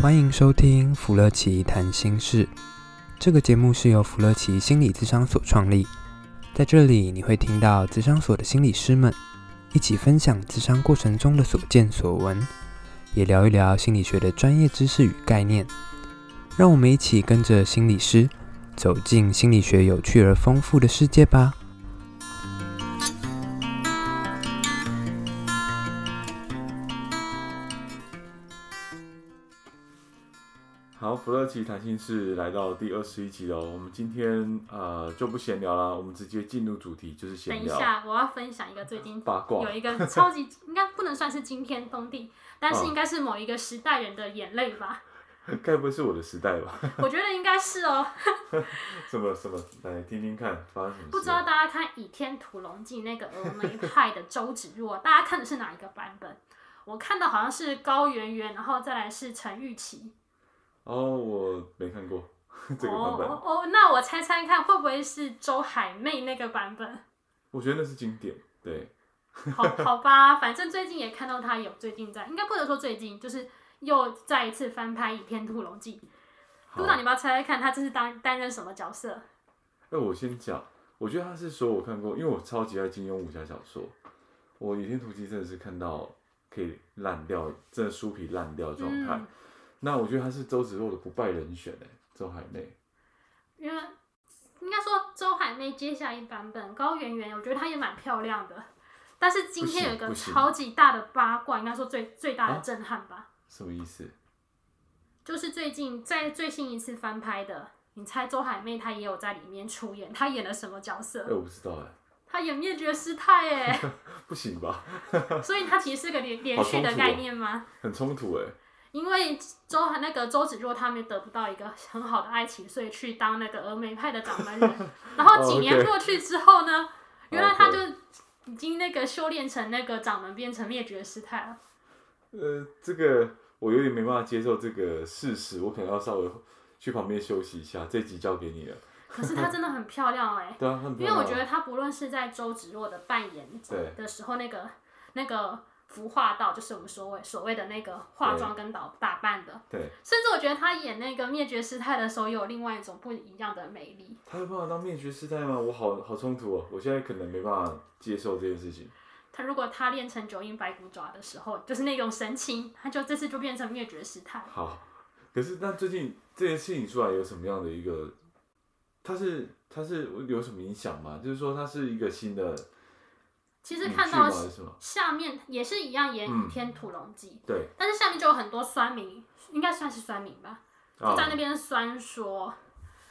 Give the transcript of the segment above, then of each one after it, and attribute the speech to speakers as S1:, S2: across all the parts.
S1: 欢迎收听芙乐奇谈心事。这个节目是由芙乐奇心理咨商所创立，在这里你会听到咨商所的心理师们一起分享咨商过程中的所见所闻，也聊一聊心理学的专业知识与概念。让我们一起跟着心理师走进心理学有趣而丰富的世界吧。
S2: 好，芙乐奇谈心事来到第二十一集了。我们今天呃就不闲聊了，我们直接进入主题，就是闲聊。
S3: 等一下，我要分享一个最近
S2: 八卦，
S3: 有一个超级应该不能算是惊天动地，但是应该是某一个时代人的眼泪吧？
S2: 该不会是我的时代吧？
S3: 我觉得应该是哦。
S2: 什么什么？来听听看，发生什么事？
S3: 不知道大家看《倚天屠龙记》那个峨眉派的周芷若，大家看的是哪一个版本？我看到好像是高圆圆，然后再来是陈玉琪。
S2: 哦，我没看过 这个版本。
S3: 哦哦，那我猜猜看，会不会是周海媚那个版本？
S2: 我觉得那是经典，对。
S3: 好，好吧，反正最近也看到他有最近在，应该不能说最近，就是又再一次翻拍《倚天屠龙记》。督导，你不要猜猜看，他这是担担任什么角色？
S2: 那我先讲，我觉得他是说我看过，因为我超级爱金庸武侠小说，我《倚天屠龙记》真的是看到可以烂掉，真的书皮烂掉状态。嗯那我觉得他是周芷若的不败人选哎，周海媚。
S3: 因为应该说周海媚接下一版本高圆圆，我觉得她也蛮漂亮的。但是今天有一个超级大的八卦，应该说最最大的震撼吧？啊？
S2: 什么意思？
S3: 就是最近在最新一次翻拍的，你猜周海媚她也有在里面出演，她演了什么角色？
S2: 哎，我不知道哎。
S3: 她演灭绝师太哎，
S2: 不行吧？
S3: 所以她其实是个连连续的概念吗？
S2: 很冲突哎。
S3: 因为周那个周芷若他们得不到一个很好的爱情，所以去当那个峨眉派的掌门人。然后几年过去之后呢，原来他就已经那个修炼成那个掌门，变成灭绝师太了。
S2: 呃，这个我有点没办法接受这个事实，我可能要稍微去旁边休息一下。这集交给你了。
S3: 可是她真的很漂亮哎、欸，
S2: 对啊，很漂亮。
S3: 因为我觉得她不论是在周芷若的扮演的时候，那个那个。服化道就是我们所谓所谓的那个化妆跟打打扮的，
S2: 对，
S3: 甚至我觉得他演那个灭绝师太的时候，有另外一种不一样的美丽。
S2: 他有办法当灭绝师太吗？我好好冲突哦，我现在可能没办法接受这件事情。
S3: 他如果他练成九阴白骨爪的时候，就是那种神情，他就这次就变成灭绝师太。
S2: 好，可是那最近这件事情出来有什么样的一个？他是他是有什么影响吗？就是说他是一个新的。
S3: 其实看到下面也是一样演《倚天屠龙记》，嗯，对，但是下面就有很多酸民，应该算是酸民吧，就在那边酸说，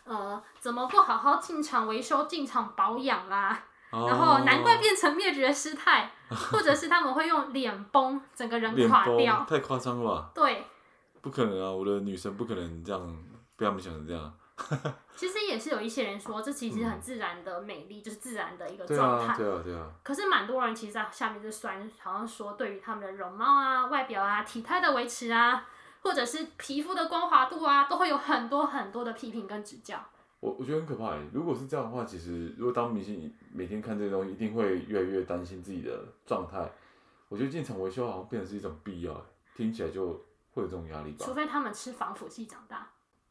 S3: 呃，怎么不好好进场维修、进场保养啦？哦，然后难怪变成灭绝师太，或者是他们会用脸崩，整个人垮掉，
S2: 太夸张了吧？
S3: 对，
S2: 不可能啊！我的女神不可能这样，被他们想成这样。
S3: 其实也是有一些人说，这其实很自然的美丽，嗯，就是自然的一个状态。
S2: 对啊，对啊，对啊。
S3: 可是蛮多人其实在下面就酸，好像说对于他们的容貌啊、外表啊、体态的维持啊，或者是皮肤的光滑度啊，都会有很多很多的批评跟指教。
S2: 我我觉得很可怕。如果是这样的话，其实如果当明星每天看这些东西，一定会越来越担心自己的状态。我觉得进场维修好像变成是一种必要，听起来就会有这种压力吧。
S3: 除非他们吃防腐剂长大。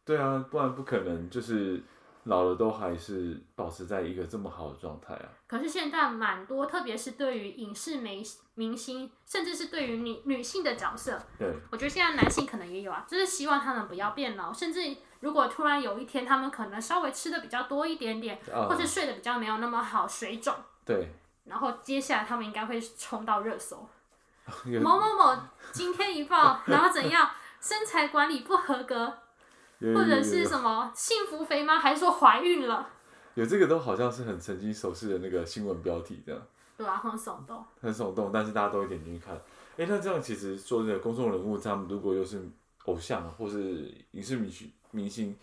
S2: 对啊，不然不可能，就是老了都还是保持在一个这么好的状态啊。
S3: 可是现在蛮多，特别是对于影视明明星，甚至是对于女女性的角色，
S2: 对，
S3: 我觉得现在男性可能也有啊，就是希望他们不要变老，甚至如果突然有一天他们可能稍微吃的比较多一点点，啊、或是睡得比较没有那么好，水肿，
S2: 对，
S3: 然后接下来他们应该会冲到热搜，某某某今天一报，然后怎样，身材管理不合格。或者是什么幸福肥吗？还是说怀孕了？
S2: 有这个都好像是很曾经手势的那个新闻标题这样。
S3: 对啊，很耸动。
S2: 很耸动，但是大家都会点进去看。哎、欸，那这样其实说这个公众人物，他们如果又是偶像或是影视明星明星，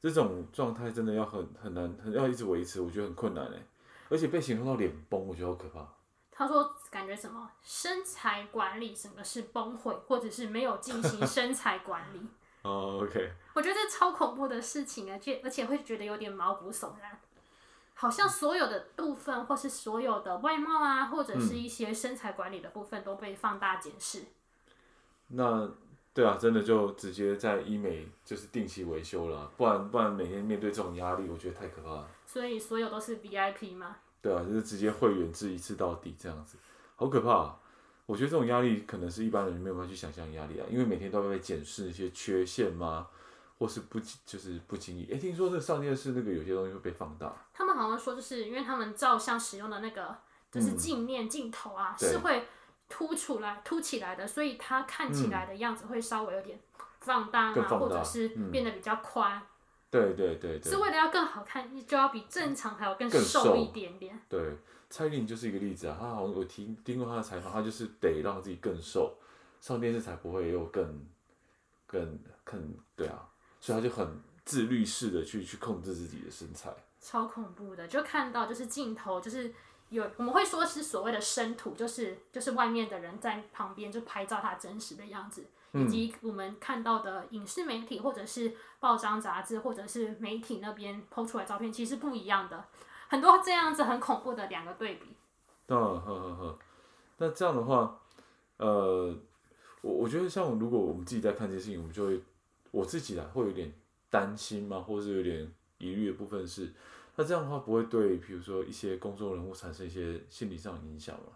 S2: 这种状态真的要很很难，很要一直维持，我觉得很困难哎。而且被形容到脸崩，我觉得好可怕。
S3: 他说感觉什么身材管理什么是崩溃，或者是没有进行身材管理。
S2: 哦、oh，OK。
S3: 我觉得这超恐怖的事情，啊且而且会觉得有点毛骨悚然，好像所有的部分，或是所有的外貌啊，或者是一些身材管理的部分都被放大检视。
S2: 那对啊，真的就直接在医美就是定期维修了，不然不然每天面对这种压力，我觉得太可怕了。
S3: 所以所有都是 VIP 吗？
S2: 对啊，就是直接会员制一次到底这样子，好可怕啊！我觉得这种压力可能是一般人没有办法去想象压力啊，因为每天都要被检视一些缺陷吗？或是不就是不经意？哎，听说这上电视那个有些东西会被放大。
S3: 他们好像说，就是因为他们照相使用的那个就是镜面镜头啊，嗯、是会凸出来、凸起来的，所以它看起来的样子会稍微有点放大啊，
S2: 大
S3: 或者是变得比较宽。
S2: 嗯、对对对对。
S3: 是为了要更好看，就要比正常还要更瘦一点点。
S2: 对，蔡依林就是一个例子啊，她好像我听听过她的采访，她就是得让自己更瘦，上电视才不会又更更更对啊。所以她就很自律式的去去控制自己的身材，
S3: 超恐怖的，就看到就是镜头，就是有我们会说是所谓的生图，就是就是外面的人在旁边就拍照她真实的样子，以及我们看到的影视媒体或者是报章杂志或者是媒体那边 PO 出来照片，其实不一样的，很多这样子很恐怖的两个对比。
S2: 嗯，呵呵呵，那这样的话，呃，我我觉得像如果我们自己在看这些事情，我们就会。我自己啊，会有点担心嘛？或是有点疑虑的部分是，那这样的话不会对，比如说一些公众人物产生一些心理上的影响吗？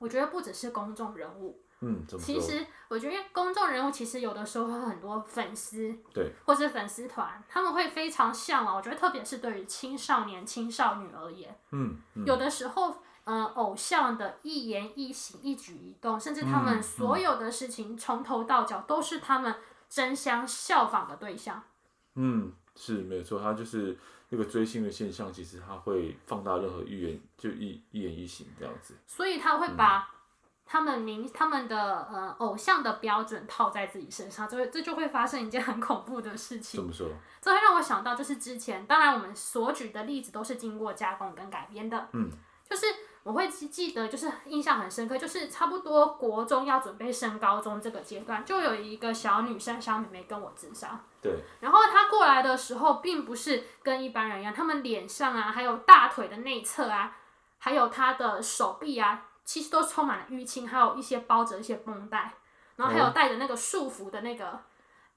S3: 我觉得不只是公众人物，
S2: 嗯？
S3: 其实我觉得公众人物其实有的时候会很多粉丝，
S2: 对，
S3: 或是粉丝团，他们会非常向往。我觉得特别是对于青少年、青少女而言，
S2: 嗯，嗯
S3: 有的时候，呃，偶像的一言一行、一举一动，甚至他们所有的事情从头到脚都是他们。争相效仿的对象，
S2: 嗯，是没有错，他就是那个追星的现象，其实他会放大任何一言就一一言一行这样子，
S3: 所以他会把他们明、嗯、他们的呃偶像的标准套在自己身上，这会这就会发生一件很恐怖的事情。
S2: 怎么说？
S3: 这会让我想到，就是之前，当然我们所举的例子都是经过加工跟改编的，
S2: 嗯，
S3: 就是。我会记得，就是印象很深刻，就是差不多国中要准备升高中这个阶段，就有一个小女生小妹妹跟我自杀。
S2: 对。
S3: 然后她过来的时候，并不是跟一般人一样，她们脸上啊，还有大腿的内侧啊，还有她的手臂啊，其实都充满了淤青，还有一些包着一些绷带，然后还有带着那个束缚的那个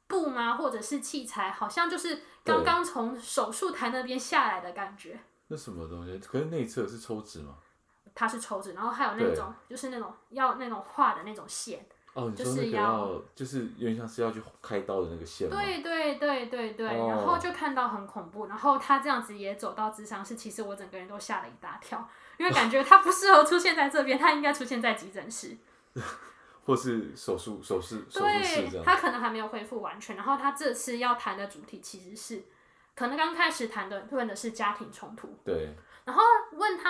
S3: 布吗？或者是器材，好像就是刚刚从手术台那边下来的感觉。
S2: 那什么东西？可是内侧是抽脂吗？
S3: 它是抽脂，然后还有那种就是那种要那种画的那种线，
S2: 哦，就是要就是有点像是要去开刀的那个线。
S3: 对对对对对，哦、然后就看到很恐怖，然后他这样子也走到智商室，其实我整个人都吓了一大跳，因为感觉他不适合出现在这边，他应该出现在急诊室，
S2: 或是手术手术手
S3: 术室，他可能还没有恢复完全，然后他这次要谈的主题其实是，可能刚开始谈的问的是家庭冲突，对。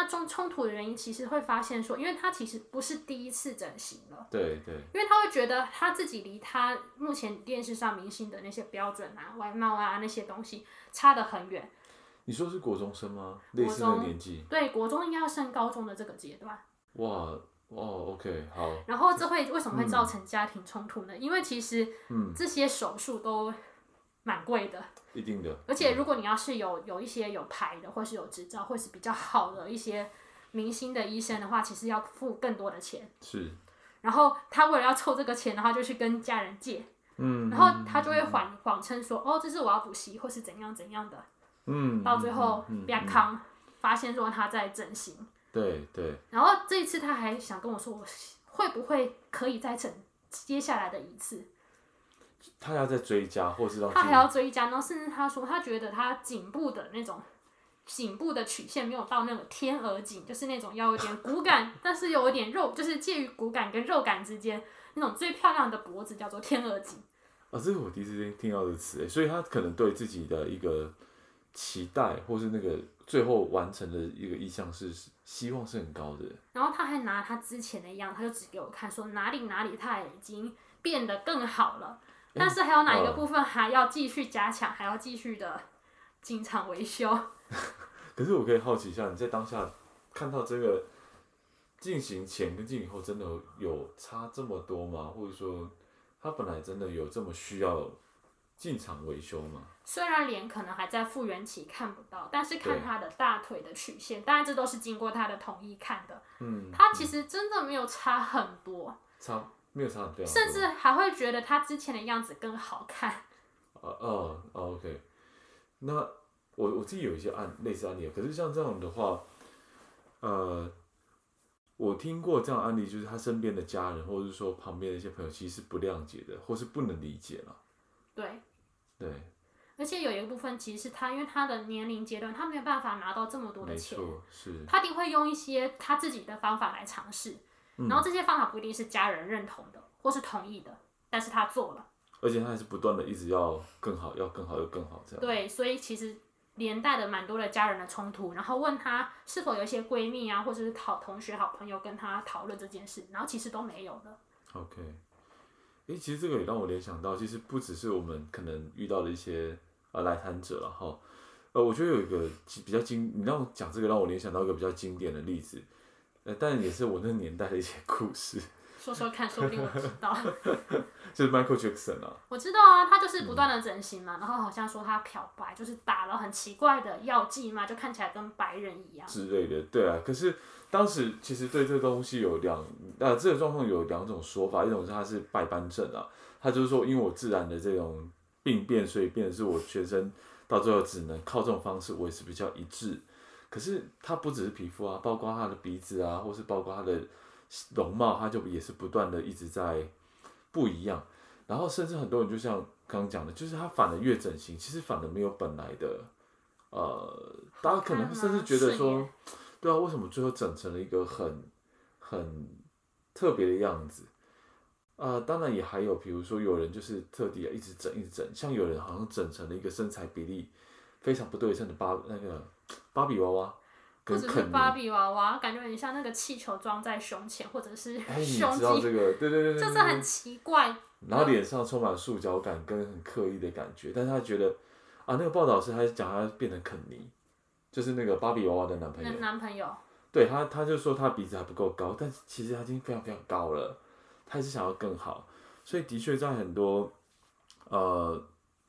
S3: 中冲突的原因，其实会发现说，因为他其实不是第一次整形了。
S2: 对对。
S3: 因为他会觉得他自己离他目前电视上明星的那些标准啊、外貌啊那些东西差得很远。
S2: 你说是国中生吗？类似的年纪。
S3: 对，国中应该要升高中的这个阶段。
S2: 哇哦，OK，好。
S3: 然后这会为什么会造成家庭冲突呢？嗯、因为其实这些手术都蛮贵的。
S2: 一定的，
S3: 而且如果你要是有有一些有牌的，或是有执照，或是比较好的一些明星的医生的话，其实要付更多的钱。
S2: 是。
S3: 然后他为了要凑这个钱，然后就去跟家人借。
S2: 嗯。
S3: 然后他就会谎谎称说：“哦，这是我要补习，或是怎样怎样的。”
S2: 嗯。
S3: 到最后，亚康发现说他在整形。
S2: 对对。
S3: 然后这一次他还想跟我说：“我会不会可以再整接下来的一次？”
S2: 他要再追加，或是让
S3: 他还要追加，然后甚至他说他觉得他颈部的那种颈部的曲线没有到那种天鹅颈，就是那种要有点骨感，但是有一点肉，就是介于骨感跟肉感之间那种最漂亮的脖子叫做天鹅颈。
S2: 啊，这是我第一次听到的词，所以他可能对自己的一个期待，或是那个最后完成的一个意向是希望是很高的。
S3: 然后他还拿他之前的一样，他就指给我看，说哪里哪里他已经变得更好了。但是还有哪一个部分还要继续加强，还要继续的进场维修？
S2: 可是我可以好奇一下，你在当下看到这个进行前跟进行后，真的有差这么多吗？或者说，他本来真的有这么需要进场维修吗？
S3: 虽然脸可能还在复原期看不到，但是看他的大腿的曲线，当然这都是经过他的同意看的。
S2: 嗯，
S3: 他其实真的没有差很多。
S2: 差。没有差
S3: 甚至还会觉得他之前的样子更好看。
S2: 哦哦，OK，那我我自己有一些案类似案例，可是像这样的话，呃，我听过这样案例，就是他身边的家人或者是说旁边的一些朋友，其实是不谅解的，或是不能理解了。
S3: 对。
S2: 对。
S3: 而且有一个部分，其实是他，因为他的年龄阶段，他没有办法拿到这么多的钱，
S2: 是，
S3: 他一定会用一些他自己的方法来尝试，嗯，然后这些方法不一定是家人认同的，或是同意的，但是他做了，
S2: 而且他还是不断的一直要更好，要更好，要更好这样。
S3: 对，所以其实连带的蛮多的家人的冲突，然后问他是否有一些闺蜜啊，或者是好同学、好朋友跟他讨论这件事，然后其实都没有的。
S2: OK，哎，其实这个也让我联想到，其实不只是我们可能遇到的一些。呃，来谈者了哈，呃，我觉得有一个比较经，你让我讲这个，让我联想到一个比较经典的例子，呃，但也是我那个年代的一些故事。
S3: 说说看，说不定我知道。
S2: 就是 Michael Jackson 啊。
S3: 我知道啊，他就是不断的整形嘛，嗯，然后好像说他漂白，就是打了很奇怪的药剂嘛，就看起来跟白人一样。
S2: 之类的，对啊。可是当时其实对这东西有两，呃，这个状况有两种说法，一种是他是败斑症啊，他就是说因为我自然的这种。病变，所以变成是我全身到最后只能靠这种方式维持比较一致。可是他不只是皮肤啊，包括他的鼻子啊，或是包括他的容貌，他就也是不断的一直在不一样。然后甚至很多人就像刚刚讲的，就是他反而越整形，其实反而没有本来的，呃，大家可能甚至觉得说，对啊，为什么最后整成了一个很很特别的样子？呃，当然也还有，比如说有人就是特地一直整一直整，像有人好像整成了一个身材比例非常不对称的八那个芭比娃娃，
S3: 或者是芭比娃娃，感觉很像那个气球装在胸前，或者是胸肌，
S2: 这个？对对对对，
S3: 就是很奇怪。
S2: 然后脸上充满塑胶感跟很刻意的感觉，但是他觉得啊，那个报道是他讲他变成肯尼，就是那个芭比娃娃的男朋友。
S3: 男朋友。对
S2: 他，他就说他鼻子还不够高，但其实他已经非常非常高了。他还是想要更好，所以的确在很多，呃，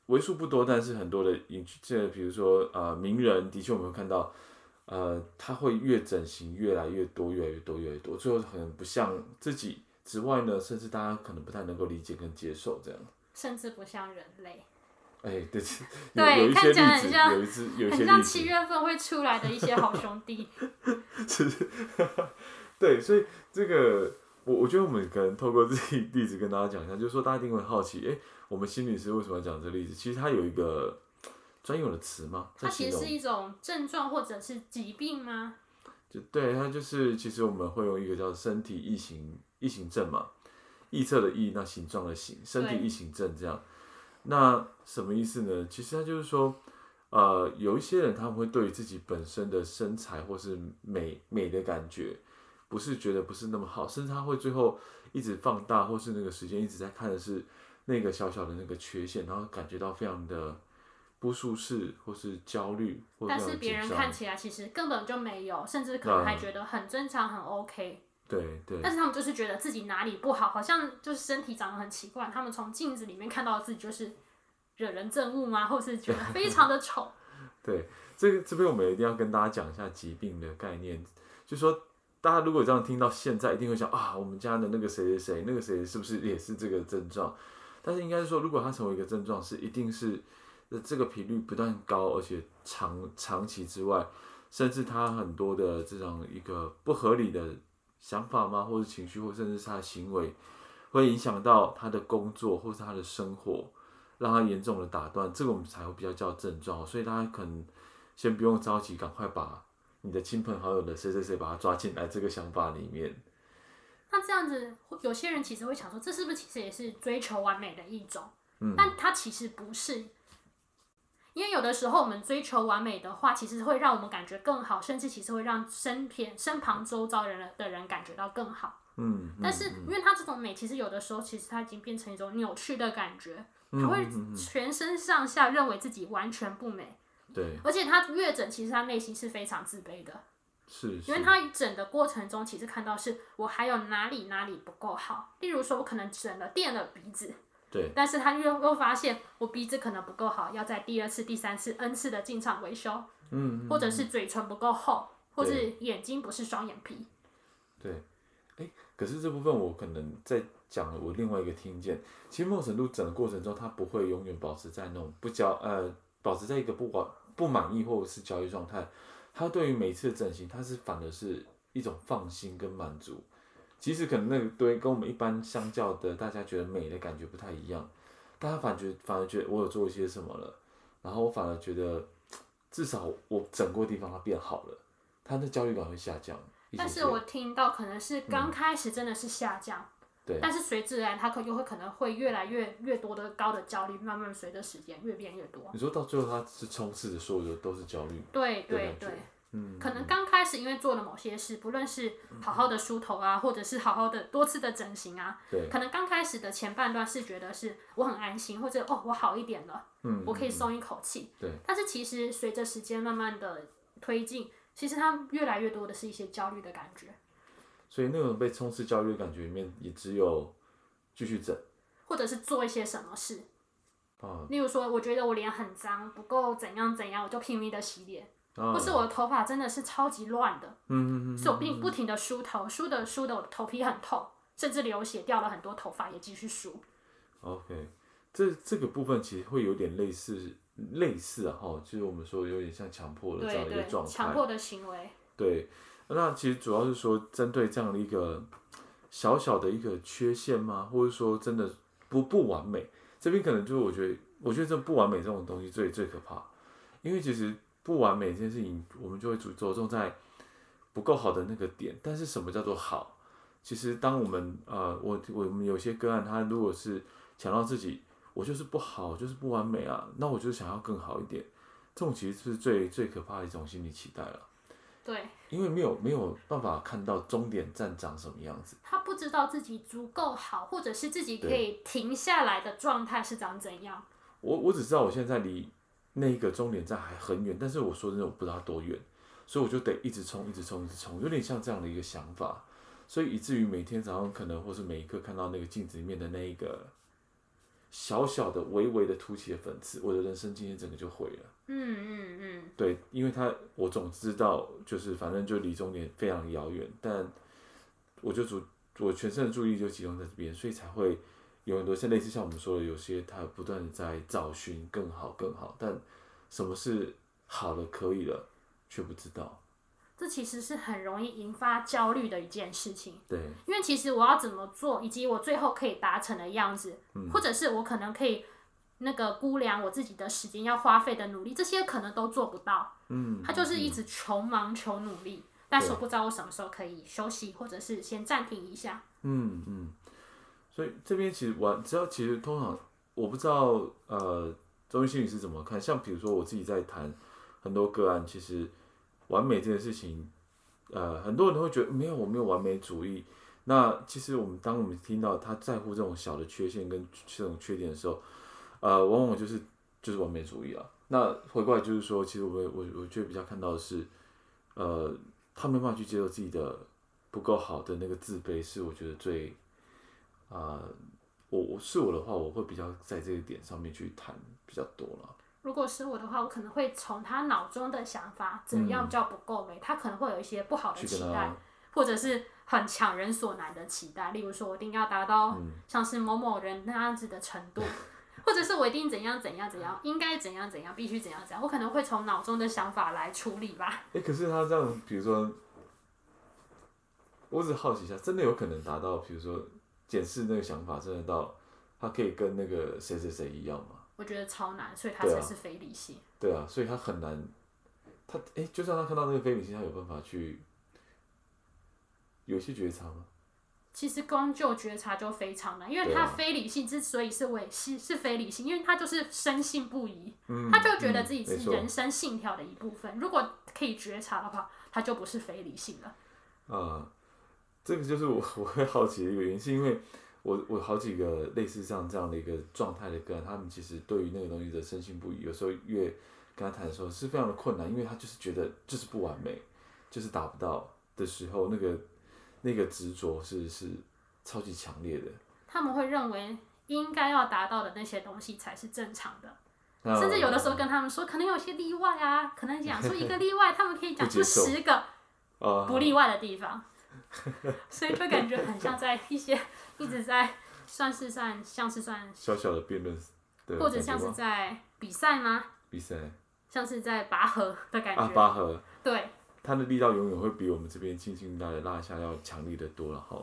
S2: 为数不多，但是很多的影，这比如说呃名人，的确我们会看到，呃，他会越整形越来越多，越来越多，越来越多，最后很不像自己之外呢，甚至大家可能不太能够理解跟接受这样，
S3: 甚至不像人类。
S2: 哎，对，
S3: 对，
S2: 有一些例子，有一次，有一些例子，
S3: 很像七月份会出来的一些好兄弟。
S2: 是，对，所以这个。我我觉得我们可能透过这个例子跟大家讲一下，就是说大家一定会好奇，诶，我们心理师为什么要讲这个例子？其实它有一个专有的词吗？
S3: 它其实是一种症状或者是疾病吗？
S2: 就对，它就是其实我们会用一个叫身体异形异形症嘛，异侧的异，那形状的形，身体异形症这样。那什么意思呢？其实它就是说，呃，有一些人他们会对于自己本身的身材或是美美的感觉。不是觉得不是那么好，甚至他会最后一直放大，或是那个时间一直在看的是那个小小的那个缺陷，然后感觉到非常的不舒适，或是焦虑，或
S3: 但是别人看起来其实根本就没有，甚至可能还觉得很正常，很 OK。
S2: 对对。
S3: 但是他们就是觉得自己哪里不好，好像就是身体长得很奇怪，他们从镜子里面看到自己就是惹人憎恶吗？或是觉得非常的丑？
S2: 对，这个这边我们一定要跟大家讲一下疾病的概念，就是说。大家如果这样听到现在，一定会想啊，我们家的那个谁谁谁，那个谁是不是也是这个症状？但是应该是说，如果它成为一个症状，是一定是这个频率不断高，而且长长期之外，甚至他很多的这种一个不合理的想法吗？或者情绪，或甚至是他的行为，会影响到他的工作或是他的生活，让他严重的打断，这个我们才会比较叫症状。所以大家可能先不用着急，赶快把。你的亲朋好友的谁谁谁把他抓进来这个想法里面，
S3: 那这样子，有些人其实会想说，这是不是其实也是追求完美的一种？嗯，但他其实不是，因为有的时候我们追求完美的话，其实会让我们感觉更好，甚至其实会让身边身旁周遭人的人感觉到更好。
S2: 嗯，
S3: 但是因为他这种美，其实有的时候其实他已经变成一种扭曲的感觉，他会全身上下认为自己完全不美。
S2: 对，
S3: 而且他越整，其实他内心是非常自卑的，
S2: 是，
S3: 因为他整的过程中，其实看到是我还有哪里哪里不够好，例如说我可能整了垫了鼻子，
S2: 对，
S3: 但是他又又发现我鼻子可能不够好，要在第二次、第三次、N 次的进场维修，
S2: 嗯，嗯，
S3: 或者是嘴唇不够厚，或是眼睛不是双眼皮，
S2: 对，哎，可是这部分我可能在讲了我另外一个听见，其实某种程度整的过程中，他不会永远保持在那种不交呃，保持在一个不管不满意或者是焦虑状态。他对于每次的整形，他是反而是一种放心跟满足。其实可能那个对跟我们一般相较的，大家觉得美的感觉不太一样。但他反觉反而觉得我有做一些什么了，然后我反而觉得至少我整过地方它变好了，他的焦虑感会下降。
S3: 但是我听到可能是刚开始真的是下降。嗯对但是随之而来，他可又会可能会越来越越多的高的焦虑，慢慢随着时间越变越多。
S2: 你说到最后，他是充斥着所有的都是焦虑。
S3: 对对对，嗯，可能刚开始因为做了某些事，不论是好好的梳头啊，或者是好好的多次的整形啊，
S2: 对，
S3: 可能刚开始的前半段是觉得是我很安心，或者哦我好一点了，嗯，我可以松一口气。
S2: 对，
S3: 但是其实随着时间慢慢的推进，其实他越来越多的是一些焦虑的感觉。
S2: 所以那种被充斥焦虑的感觉里面，也只有继续整，
S3: 或者是做一些什么事，
S2: 啊，
S3: 例如说，我觉得我脸很脏，不够怎样怎样，我就拼命的洗脸，啊，或是我的头发真的是超级乱的，
S2: 嗯嗯，
S3: 是我并不停的梳头，梳的梳的我的头皮很痛，甚至流血掉了很多头发也继续梳。
S2: OK，这这个部分其实会有点类似类似啊，哈，就是我们说有点像强迫的这样一个状态，
S3: 强迫的行为，
S2: 对。那其实主要是说，针对这样的一个小小的一个缺陷吗？或者说真的不不完美？这边可能就是我觉得，我觉得这不完美这种东西最最可怕，因为其实不完美这件事情，我们就会着着重在不够好的那个点。但是什么叫做好？其实当我们呃，我我们有些个案，他如果是强调自己，我就是不好，就是不完美啊，那我就想要更好一点。这种其实是最最可怕的一种心理期待了。
S3: 对，
S2: 因为没有没有办法看到终点站长什么样子，
S3: 他不知道自己足够好，或者是自己可以停下来的状态是长怎样。
S2: 我我只知道我现在离那个终点站还很远，但是我说真的，我不知道多远，所以我就得一直冲，一直冲，一直冲，有点像这样的一个想法，所以以至于每天早上可能或是每一刻看到那个镜子里面的那一个小小的、微微的凸起的粉刺，我的人生今天整个就毁了。
S3: 嗯嗯嗯，
S2: 对，因为他我总知道，就是反正就离终点非常遥远，但我就主我全身的注意力就集中在这边，所以才会有很多像类似像我们说的，有些他不断的在找寻更好更好，但什么是好的可以了，却不知道。
S3: 这其实是很容易引发焦虑的一件事情。
S2: 对，
S3: 因为其实我要怎么做，以及我最后可以达成的样子，嗯、或者是我可能可以。那个估量我自己的时间要花费的努力，这些可能都做不到。
S2: 嗯，
S3: 他就是一直求忙求努力，嗯、但是我不知道我什么时候可以休息，或者是先暂停一下。
S2: 嗯嗯，所以这边其实我只要其实通常我不知道呃，中医心理师怎么看？像比如说我自己在谈很多个案，其实完美这件事情，呃，很多人都会觉得没有，我没有完美主义。那其实我们当我们听到他在乎这种小的缺陷跟这种缺点的时候，呃，往往就是就是完美主义啊。那回过来就是说，其实我我我觉得比较看到的是，呃，他没办法去接受自己的不够好的那个自卑，是我觉得最啊、呃，我我是我的话，我会比较在这个点上面去谈比较多了。
S3: 如果是我的话，我可能会从他脑中的想法怎样叫不够美，嗯、他可能会有一些不好的期待，或者是很强人所难的期待，例如说我一定要达到像是某某人那样子的程度。嗯或者是我一定怎样怎样怎样，应该怎样怎样，必须怎样怎样，我可能会从脑中的想法来处理吧。
S2: 哎、欸，可是他这样，比如说，我只好奇一下，真的有可能达到，比如说检视那个想法，真的到他可以跟那个谁谁谁一样吗？
S3: 我觉得超难，所以他才是非理性。
S2: 对啊，所以他很难。他哎、欸，就算他看到那个非理性，他有办法去有些觉察吗？
S3: 其实光就觉察就非常难，因为他非理性之所以是伪是是非理性，因为他就是深信不疑，
S2: 嗯、
S3: 他就觉得自己是人生信条的一部分。嗯、如果可以觉察的话，他就不是非理性了。
S2: 啊，这个就是我 我会好奇的一个原因，是因为我我好几个类似像这样的一个状态的个人，他们其实对于那个东西的深信不疑，有时候越跟他谈的时候是非常的困难，因为他就是觉得就是不完美，就是达不到的时候那个。那个执着是是超级强烈的，
S3: 他们会认为应该要达到的那些东西才是正常的，嗯、甚至有的时候跟他们说，可能有些例外啊，可能讲出一个例外，他们可以讲 出十个不例外的地方，所以就感觉很像在一些 一直在算是算像是算
S2: 小小的辩论，对，
S3: 或者像是在比赛吗？
S2: 比赛，
S3: 像是在拔河的感觉。
S2: 啊，拔河，
S3: 对，
S2: 它的力道永远会比我们这边轻轻拉的拉一下要强力的多了哈，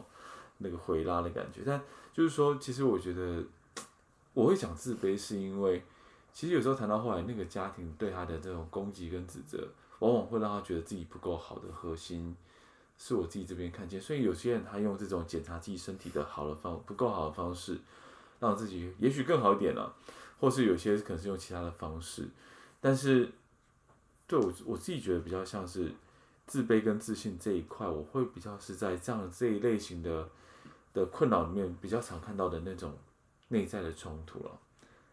S2: 那个回拉的感觉。但就是说，其实我觉得 我会讲自卑，是因为其实有时候谈到后来，那个家庭对他的这种攻击跟指责，往往会让他觉得自己不够好的核心。是我自己这边看见，所以有些人他用这种检查自己身体的好的方不够好的方式，让自己也许更好一点了，或是有些可能是用其他的方式，但是对我我自己觉得比较像是自卑跟自信这一块，我会比较是在这样这一类型的的困扰里面比较常看到的那种内在的冲突了。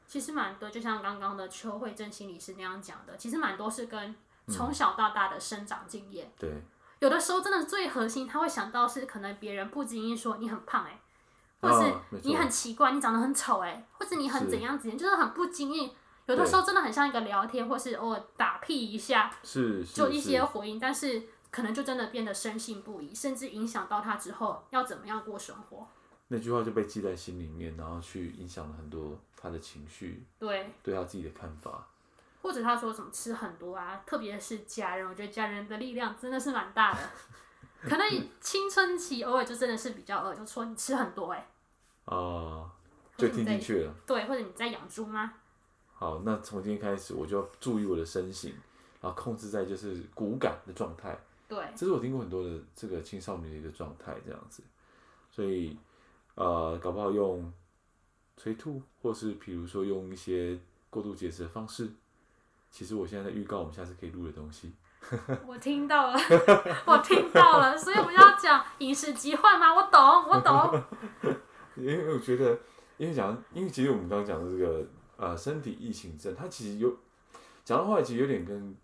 S3: 其实蛮多，就像刚刚的邱慧珍心理师那样讲的，其实蛮多是跟从小到大的生长经验。
S2: 嗯，对。
S3: 有的时候真的最核心，他会想到是可能别人不经意说你很胖哎、欸，或是你很奇怪，你长得很丑哎、欸，或者你很怎样怎样，就是很不经意。有的时候真的很像一个聊天，或是偶尔打屁一下，
S2: 是
S3: 就一些回应，但是可能就真的变得深信不疑，甚至影响到他之后要怎么样过生活。
S2: 那句话就被记在心里面，然后去影响了很多他的情绪，
S3: 对，
S2: 对他自己的看法。
S3: 或者他说什么吃很多啊，特别是家人，我觉得家人的力量真的是蛮大的。可能 青春期偶尔就真的是比较饿，就说你吃很多哎、欸。
S2: 哦，就听进去了。
S3: 对，或者你在养猪吗？
S2: 好，那从今天开始我就要注意我的身形，然后控制在就是骨感的状态。
S3: 对，
S2: 这是我听过很多的这个青少年的一个状态这样子。所以呃，搞不好用催吐，或是比如说用一些过度节食的方式。其实我现在在预告我们下次可以录的东西。
S3: 我听到了，我听到了，所以我们要讲饮食疾患吗？我懂，我懂。
S2: 因为我觉得，因为讲，因为其实我们刚刚讲的这个呃身体异形症，它其实有讲的话，其实有点跟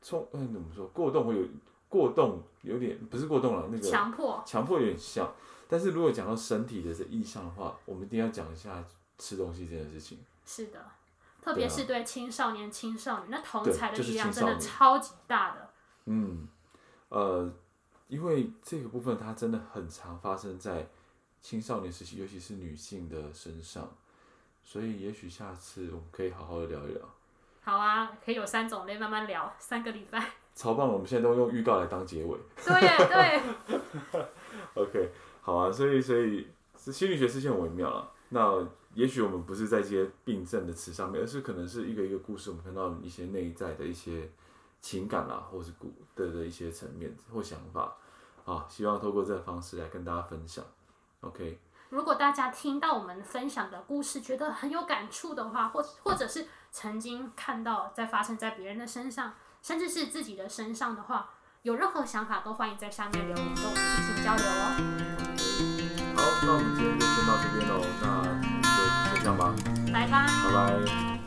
S2: 冲嗯怎么说过动会有过动有点不是过动了那个
S3: 强迫
S2: 强迫有点像，但是如果讲到身体的这意向的话，我们一定要讲一下吃东西这件事情。
S3: 是的。特别是对青少年、青少女，那同才的力量真的超级大的。
S2: 嗯，呃，因为这个部分它真的很常发生在青少年时期，尤其是女性的身上，所以也许下次我们可以好好的聊一聊。
S3: 好啊，可以有三种类慢慢聊，三个礼拜。
S2: 超棒了，我们现在都用预告来当结尾。
S3: 对对。
S2: OK，好啊，所以所以心理学是件很微妙了。那也许我们不是在这些病症的词上面，而是可能是一个一个故事，我们看到一些内在的一些情感啦，或是故的的一些层面或想法啊，希望透过这个方式来跟大家分享。OK，
S3: 如果大家听到我们分享的故事觉得很有感触的话，或或者是曾经看到在发生在别人的身上，甚至是自己的身上的话，有任何想法都欢迎在下面留言跟我们进行交流哦。
S2: 好，那我们今天就先到这边喽。那拜拜。